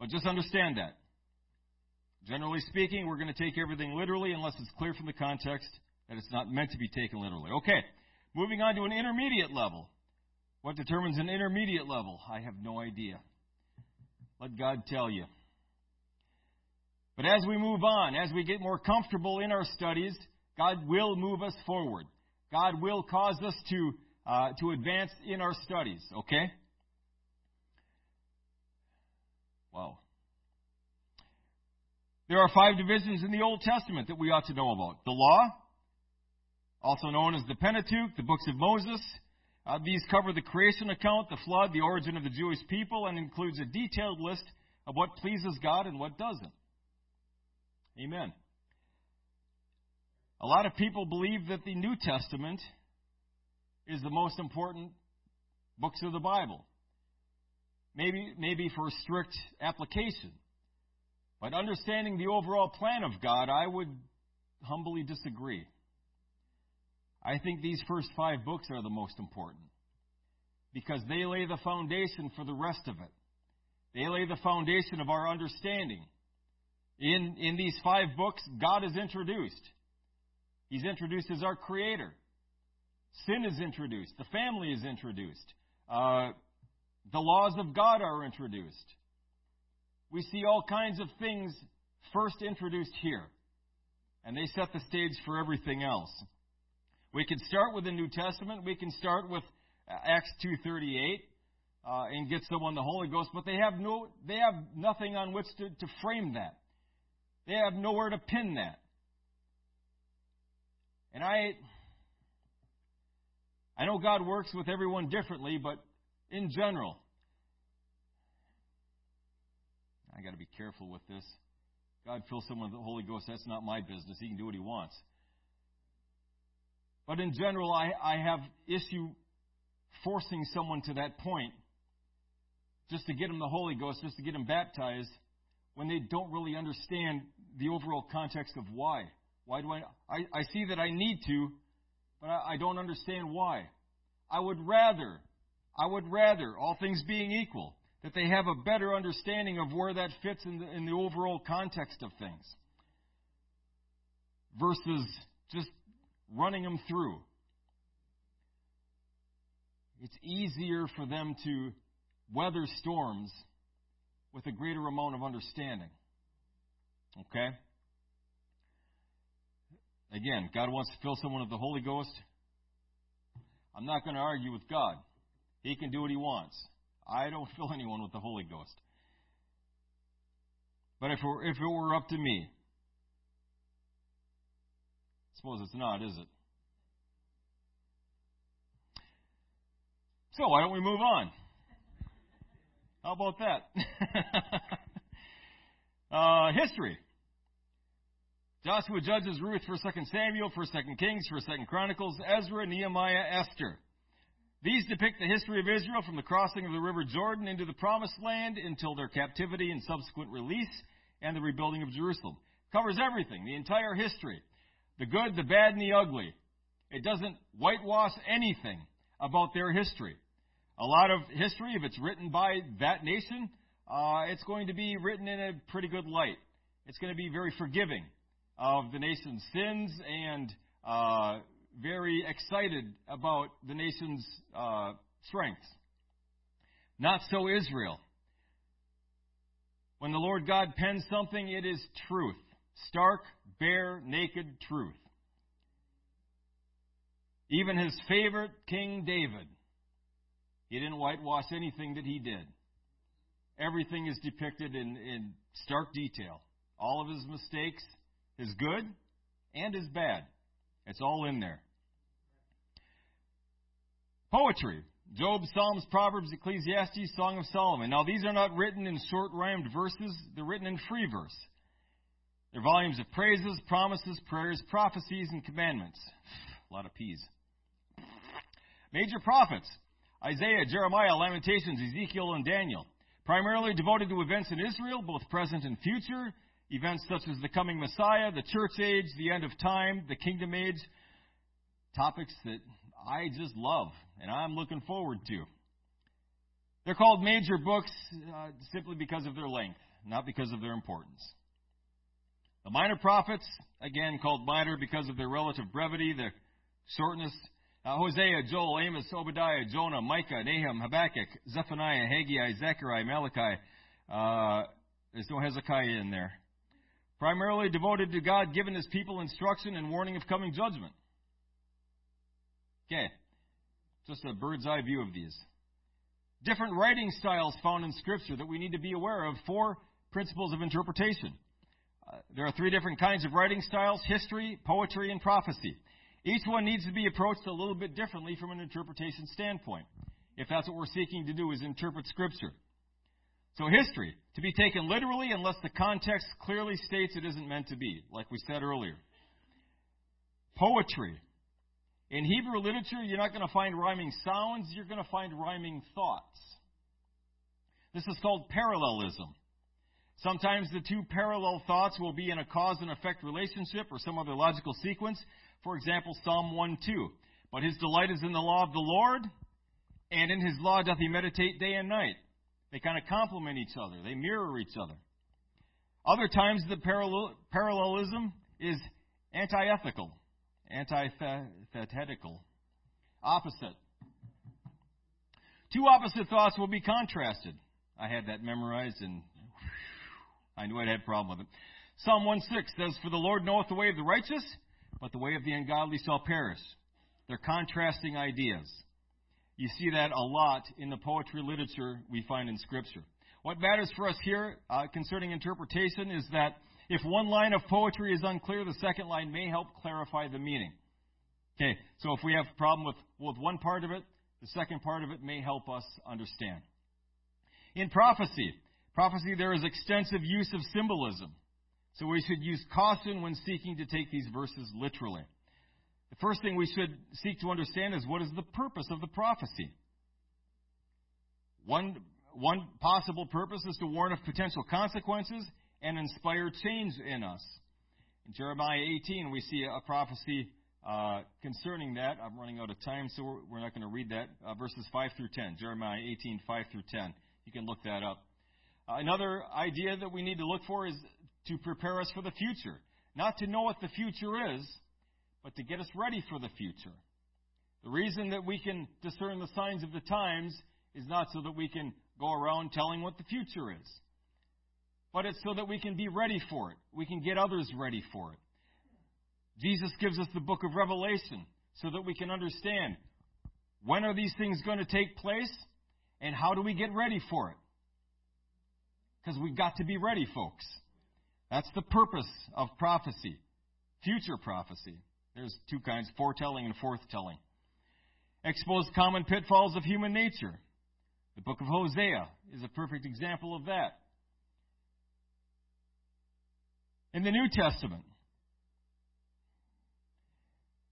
But just understand that. Generally speaking, we're going to take everything literally unless it's clear from the context that it's not meant to be taken literally. Okay, moving on to an intermediate level. What determines an intermediate level? I have no idea. Let God tell you. But as we move on, as we get more comfortable in our studies, God will move us forward. God will cause us to, uh, to advance in our studies, okay? Wow. There are five divisions in the Old Testament that we ought to know about. The law, also known as the Pentateuch, the books of Moses, uh, these cover the creation account, the flood, the origin of the Jewish people, and includes a detailed list of what pleases God and what doesn't. Amen. A lot of people believe that the New Testament is the most important books of the Bible. Maybe, maybe for strict application. But understanding the overall plan of God, I would humbly disagree. I think these first five books are the most important because they lay the foundation for the rest of it. They lay the foundation of our understanding. In, in these five books, God is introduced. He's introduced as our creator. Sin is introduced. The family is introduced. Uh, the laws of God are introduced. We see all kinds of things first introduced here. And they set the stage for everything else. We can start with the New Testament. We can start with Acts 2:38 uh, and get someone the Holy Ghost, but they have no they have nothing on which to, to frame that. They have nowhere to pin that. And I I know God works with everyone differently, but in general, I got to be careful with this. God fills someone with the Holy Ghost. That's not my business. He can do what he wants. But in general, I, I have issue forcing someone to that point just to get them the Holy Ghost, just to get them baptized, when they don't really understand the overall context of why. Why do I? I, I see that I need to, but I, I don't understand why. I would rather, I would rather, all things being equal, that they have a better understanding of where that fits in the, in the overall context of things versus just running them through. It's easier for them to weather storms with a greater amount of understanding. Okay? Again, God wants to fill someone with the Holy Ghost. I'm not going to argue with God. He can do what He wants. I don't fill anyone with the Holy Ghost. But if it were, if it were up to me, I suppose it's not, is it? So why don't we move on? How about that? uh, history. Joshua judges Ruth for 2 Samuel, for 2 Kings, for 2 Chronicles, Ezra, Nehemiah, Esther. These depict the history of Israel from the crossing of the River Jordan into the Promised Land until their captivity and subsequent release and the rebuilding of Jerusalem. Covers everything, the entire history. The good, the bad, and the ugly. It doesn't whitewash anything about their history. A lot of history, if it's written by that nation, uh, it's going to be written in a pretty good light. It's going to be very forgiving of the nation's sins and uh, very excited about the nation's uh, strengths. Not so Israel. When the Lord God pens something, it is truth. Stark, bare, naked truth. Even his favorite, King David, He didn't whitewash anything that he did. Everything is depicted in, in stark detail. All of his mistakes, his good and his bad. It's all in there. Poetry. Job, Psalms, Proverbs, Ecclesiastes, Song of Solomon. Now, these are not written in short rhymed verses, they're written in free verse. They're volumes of praises, promises, prayers, prophecies, and commandments. A lot of P's. Major prophets Isaiah, Jeremiah, Lamentations, Ezekiel, and Daniel. Primarily devoted to events in Israel, both present and future, events such as the coming Messiah, the church age, the end of time, the kingdom age. Topics that I just love and I'm looking forward to. They're called major books uh, simply because of their length, not because of their importance. The minor prophets, again called minor because of their relative brevity, their shortness. Uh, Hosea, Joel, Amos, Obadiah, Jonah, Micah, Nahum, Habakkuk, Zephaniah, Haggai, Zechariah, Malachi. Uh, there's no Hezekiah in there. Primarily devoted to God giving his people instruction and warning of coming judgment. Okay. Just a bird's eye view of these. Different writing styles found in Scripture that we need to be aware of for principles of interpretation. Uh, there are three different kinds of writing styles history, poetry, and prophecy. Each one needs to be approached a little bit differently from an interpretation standpoint, if that's what we're seeking to do is interpret Scripture. So history, to be taken literally unless the context clearly states it isn't meant to be, like we said earlier. Poetry, in Hebrew literature, you're not going to find rhyming sounds, you're going to find rhyming thoughts. This is called parallelism. Sometimes the two parallel thoughts will be in a cause and effect relationship or some other logical sequence. For example, Psalm 1 2. But his delight is in the law of the Lord, and in his law doth he meditate day and night. They kind of complement each other, they mirror each other. Other times, the parallelism is anti-ethical antithetical. Opposite. Two opposite thoughts will be contrasted. I had that memorized and I knew I'd had a problem with it. Psalm 1 6 says, For the Lord knoweth the way of the righteous, but the way of the ungodly shall perish. They're contrasting ideas. You see that a lot in the poetry literature we find in Scripture. What matters for us here uh, concerning interpretation is that if one line of poetry is unclear, the second line may help clarify the meaning. Okay, so if we have a problem with, with one part of it, the second part of it may help us understand. In prophecy, prophecy there is extensive use of symbolism. So we should use caution when seeking to take these verses literally. The first thing we should seek to understand is what is the purpose of the prophecy. One, one possible purpose is to warn of potential consequences and inspire change in us. In Jeremiah 18, we see a prophecy uh, concerning that. I'm running out of time, so we're, not going to read that. Uh, verses 5 through 10. Jeremiah 18, 5 through 10. You can look that up. Uh, another idea that we need to look for is to prepare us for the future. Not to know what the future is, but to get us ready for the future. The reason that we can discern the signs of the times is not so that we can go around telling what the future is but it's so that we can be ready for it. We can get others ready for it. Jesus gives us the book of Revelation so that we can understand when are these things going to take place and how do we get ready for it? Because we've got to be ready, folks. That's the purpose of prophecy, future prophecy. There's two kinds foretelling and forthtelling. Expose common pitfalls of human nature. The book of Hosea is a perfect example of that. In the New Testament.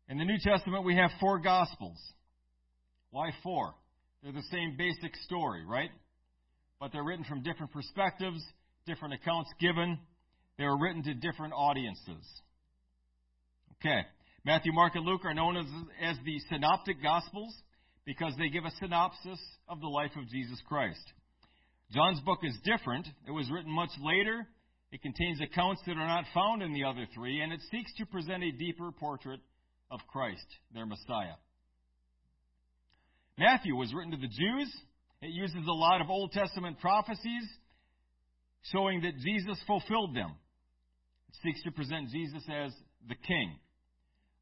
In the New Testament, we have four Gospels. Why four? They're the same basic story, right? But they're written from different perspectives, different accounts given. They were written to different audiences. Okay. Matthew, Mark, and Luke are known as, as the Synoptic Gospels because they give a synopsis of the life of Jesus Christ. John's book is different. It was written much later it contains accounts that are not found in the other three, and it seeks to present a deeper portrait of Christ, their Messiah. Matthew was written to the Jews. It uses a lot of Old Testament prophecies showing that Jesus fulfilled them. It seeks to present Jesus as the King.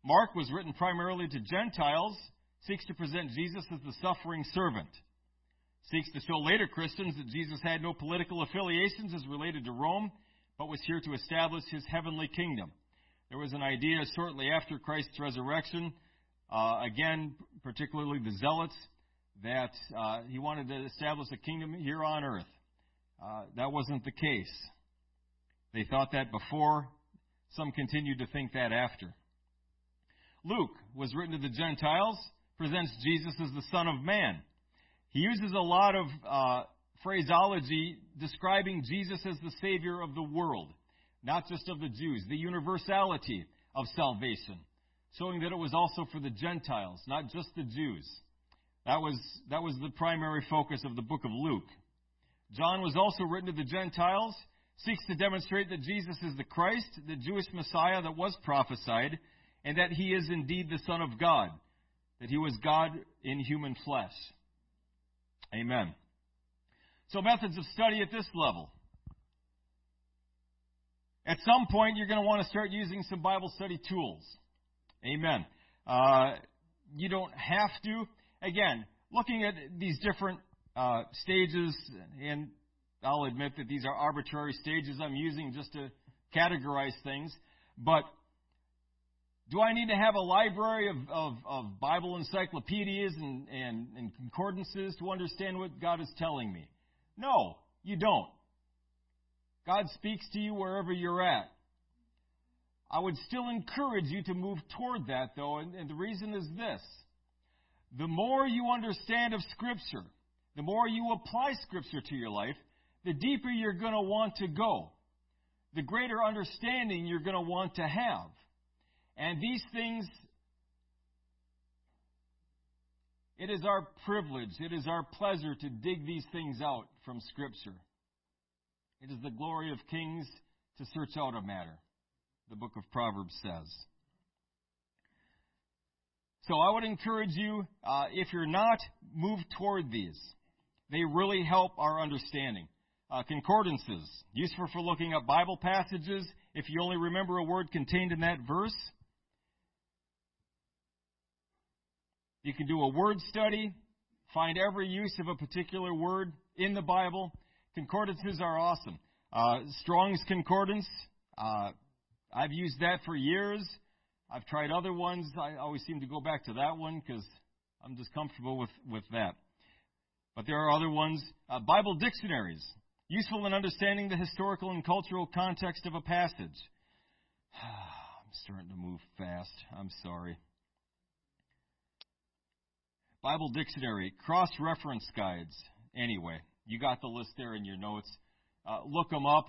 Mark was written primarily to Gentiles, seeks to present Jesus as the suffering servant. seeks to show later Christians that Jesus had no political affiliations as related to Rome, but was here to establish his heavenly kingdom. There was an idea shortly after Christ's resurrection, uh, again, particularly the Zealots, that uh, he wanted to establish a kingdom here on earth. Uh, that wasn't the case. They thought that before. Some continued to think that after. Luke was written to the Gentiles, presents Jesus as the Son of Man. He uses a lot of uh, phraseology describing Jesus as the Savior of the world, not just of the Jews, the universality of salvation, showing that it was also for the Gentiles, not just the Jews. That was, that was the primary focus of the book of Luke. John was also written to the Gentiles, seeks to demonstrate that Jesus is the Christ, the Jewish Messiah that was prophesied, and that he is indeed the Son of God, that he was God in human flesh. Amen. So, methods of study at this level. At some point, you're going to want to start using some Bible study tools. Amen. Uh, you don't have to. Again, looking at these different uh, stages, and I'll admit that these are arbitrary stages I'm using just to categorize things, but do I need to have a library of, of, of Bible encyclopedias and, and, and concordances to understand what God is telling me? No, you don't. God speaks to you wherever you're at. I would still encourage you to move toward that, though, and, and the reason is this. The more you understand of Scripture, the more you apply Scripture to your life, the deeper you're going to want to go. The greater understanding you're going to want to have. And these things, it is our privilege, it is our pleasure to dig these things out from Scripture. It is the glory of kings to search out a matter, the book of Proverbs says. So I would encourage you, uh, if you're not, move toward these. They really help our understanding. Uh, concordances, useful for looking up Bible passages. If you only remember a word contained in that verse, You can do a word study, find every use of a particular word in the Bible. Concordances are awesome. Uh, Strong's Concordance, uh, I've used that for years. I've tried other ones. I always seem to go back to that one because I'm just comfortable with, with that. But there are other ones. Uh, Bible dictionaries, useful in understanding the historical and cultural context of a passage. I'm starting to move fast. I'm sorry. Bible Dictionary, cross reference guides. Anyway, you got the list there in your notes. Uh, look them up.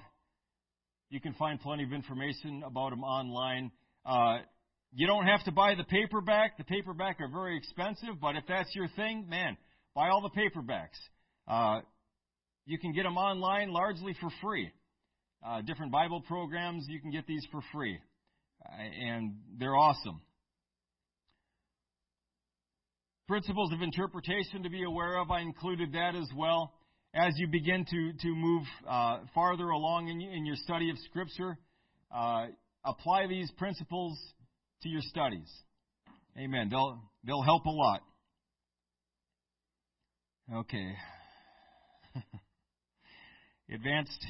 You can find plenty of information about them online. Uh, you don't have to buy the paperback. The paperback are very expensive, but if that's your thing, man, buy all the paperbacks. Uh, you can get them online largely for free. Uh, different Bible programs, you can get these for free. Uh, and they're awesome. Principles of interpretation to be aware of, I included that as well. As you begin to, to move uh, farther along in, in, your study of Scripture, uh, apply these principles to your studies. Amen. They'll, they'll help a lot. Okay. Advanced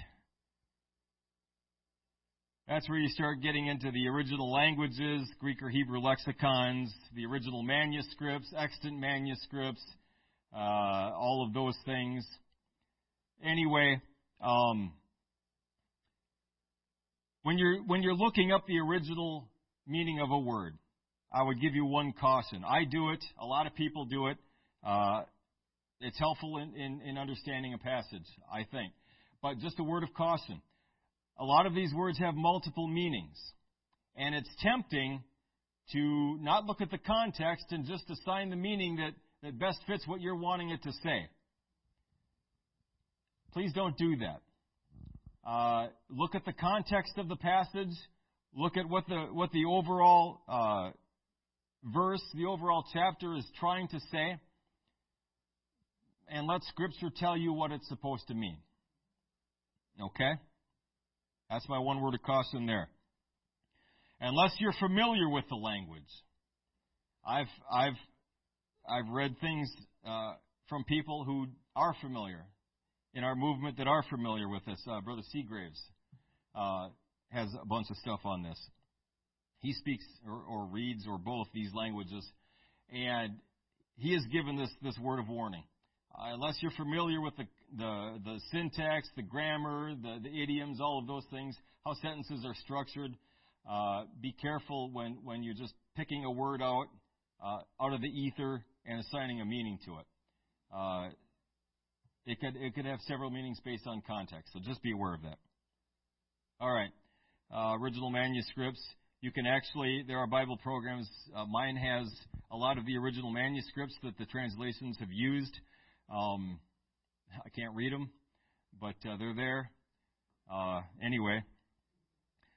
that's where you start getting into the original languages, Greek or Hebrew lexicons, the original manuscripts, extant manuscripts, uh, all of those things. Anyway, um, when you're when you're looking up the original meaning of a word, I would give you one caution. I do it. A lot of people do it. Uh, it's helpful in, in, in understanding a passage, I think. But just a word of caution. A lot of these words have multiple meanings. And it's tempting to not look at the context and just assign the meaning that, that best fits what you're wanting it to say. Please don't do that. Uh, look at the context of the passage. Look at what the what the overall uh, verse, the overall chapter is trying to say, and let Scripture tell you what it's supposed to mean. Okay. That's my one word of caution there. Unless you're familiar with the language. I've, I've, I've read things uh, from people who are familiar in our movement that are familiar with this. Uh, Brother Segraves uh, has a bunch of stuff on this. He speaks or, or reads or both these languages, and he has given this this word of warning. Uh, unless you're familiar with the, the, the syntax, the grammar, the, the idioms, all of those things, how sentences are structured, uh, be careful when, when you're just picking a word out uh, out of the ether and assigning a meaning to it. Uh, it could it could have several meanings based on context, so just be aware of that. All right, uh, original manuscripts. You can actually there are Bible programs. Uh, mine has a lot of the original manuscripts that the translations have used. Um, I can't read them, but uh, they're there. Uh, anyway,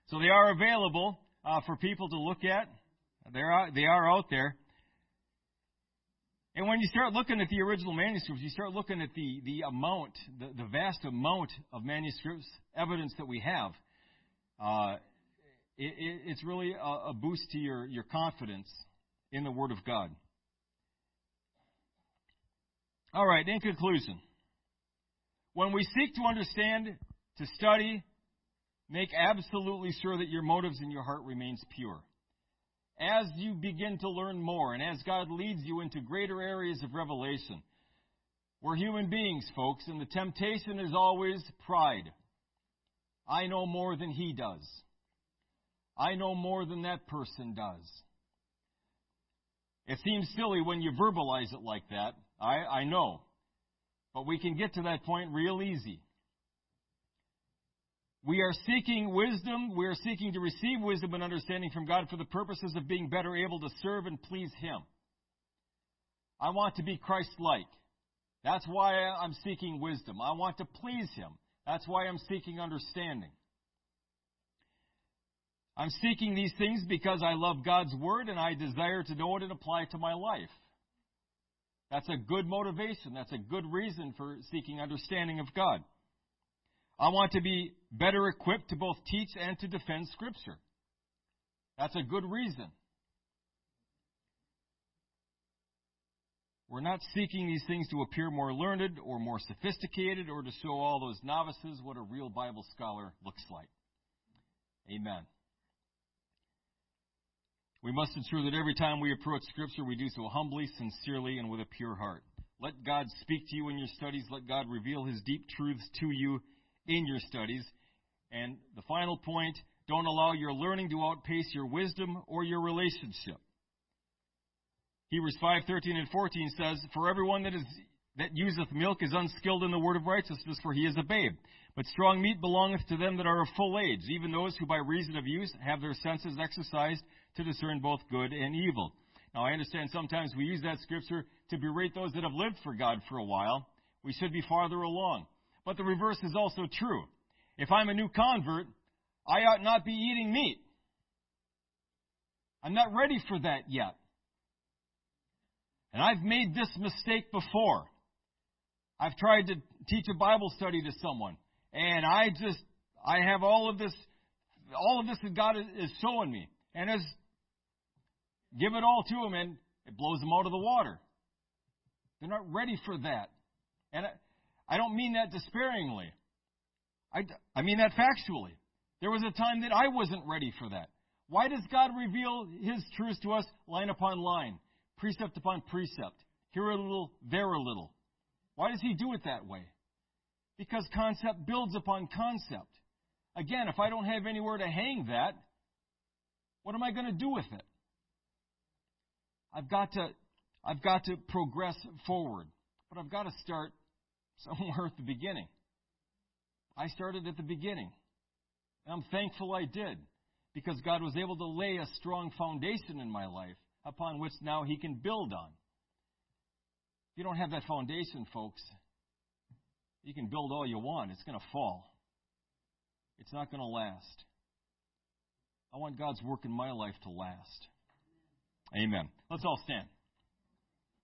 so they are available uh, for people to look at. They're they are out there. And when you start looking at the original manuscripts, you start looking at the, the amount, the, the vast amount of manuscripts, evidence that we have. Uh, it, it, it's really a, a boost to your, your confidence in the Word of God. All right, in conclusion, when we seek to understand, to study, make absolutely sure that your motives in your heart remains pure. As you begin to learn more and as God leads you into greater areas of revelation, we're human beings, folks, and the temptation is always pride. I know more than he does. I know more than that person does. It seems silly when you verbalize it like that. I, I know. But we can get to that point real easy. We are seeking wisdom. We are seeking to receive wisdom and understanding from God for the purposes of being better able to serve and please Him. I want to be Christ like. That's why I'm seeking wisdom. I want to please Him. That's why I'm seeking understanding. I'm seeking these things because I love God's Word and I desire to know it and apply it to my life. That's a good motivation. That's a good reason for seeking understanding of God. I want to be better equipped to both teach and to defend Scripture. That's a good reason. We're not seeking these things to appear more learned or more sophisticated or to show all those novices what a real Bible scholar looks like. Amen. We must ensure that every time we approach Scripture, we do so humbly, sincerely, and with a pure heart. Let God speak to you in your studies. Let God reveal His deep truths to you in your studies. And the final point don't allow your learning to outpace your wisdom or your relationship. Hebrews 5:13 and 14 says, "For everyone that is that useth milk is unskilled in the word of righteousness, for he is a babe. But strong meat belongeth to them that are of full age, even those who by reason of use have their senses exercised to discern both good and evil. Now, I understand sometimes we use that scripture to berate those that have lived for God for a while. We should be farther along. But the reverse is also true. If I'm a new convert, I ought not be eating meat. I'm not ready for that yet. And I've made this mistake before. I've tried to teach a Bible study to someone, and I just, I have all of this, all of this that God is showing me. And as give it all to them and it blows them out of the water. They're not ready for that. And I, I don't mean that despairingly. I, I mean that factually. There was a time that I wasn't ready for that. Why does God reveal His truths to us line upon line, precept upon precept, here a little, there a little? Why does He do it that way? Because concept builds upon concept. Again, if I don't have anywhere to hang that, what am I going to do with it? I've got to, I've got to progress forward. But I've got to start somewhere at the beginning. I started at the beginning. And I'm thankful I did. Because God was able to lay a strong foundation in my life upon which now He can build on. If you don't have that foundation, folks, you can build all you want. It's going to fall. It's not going to last. I want God's work in my life to last. Amen. Let's all stand.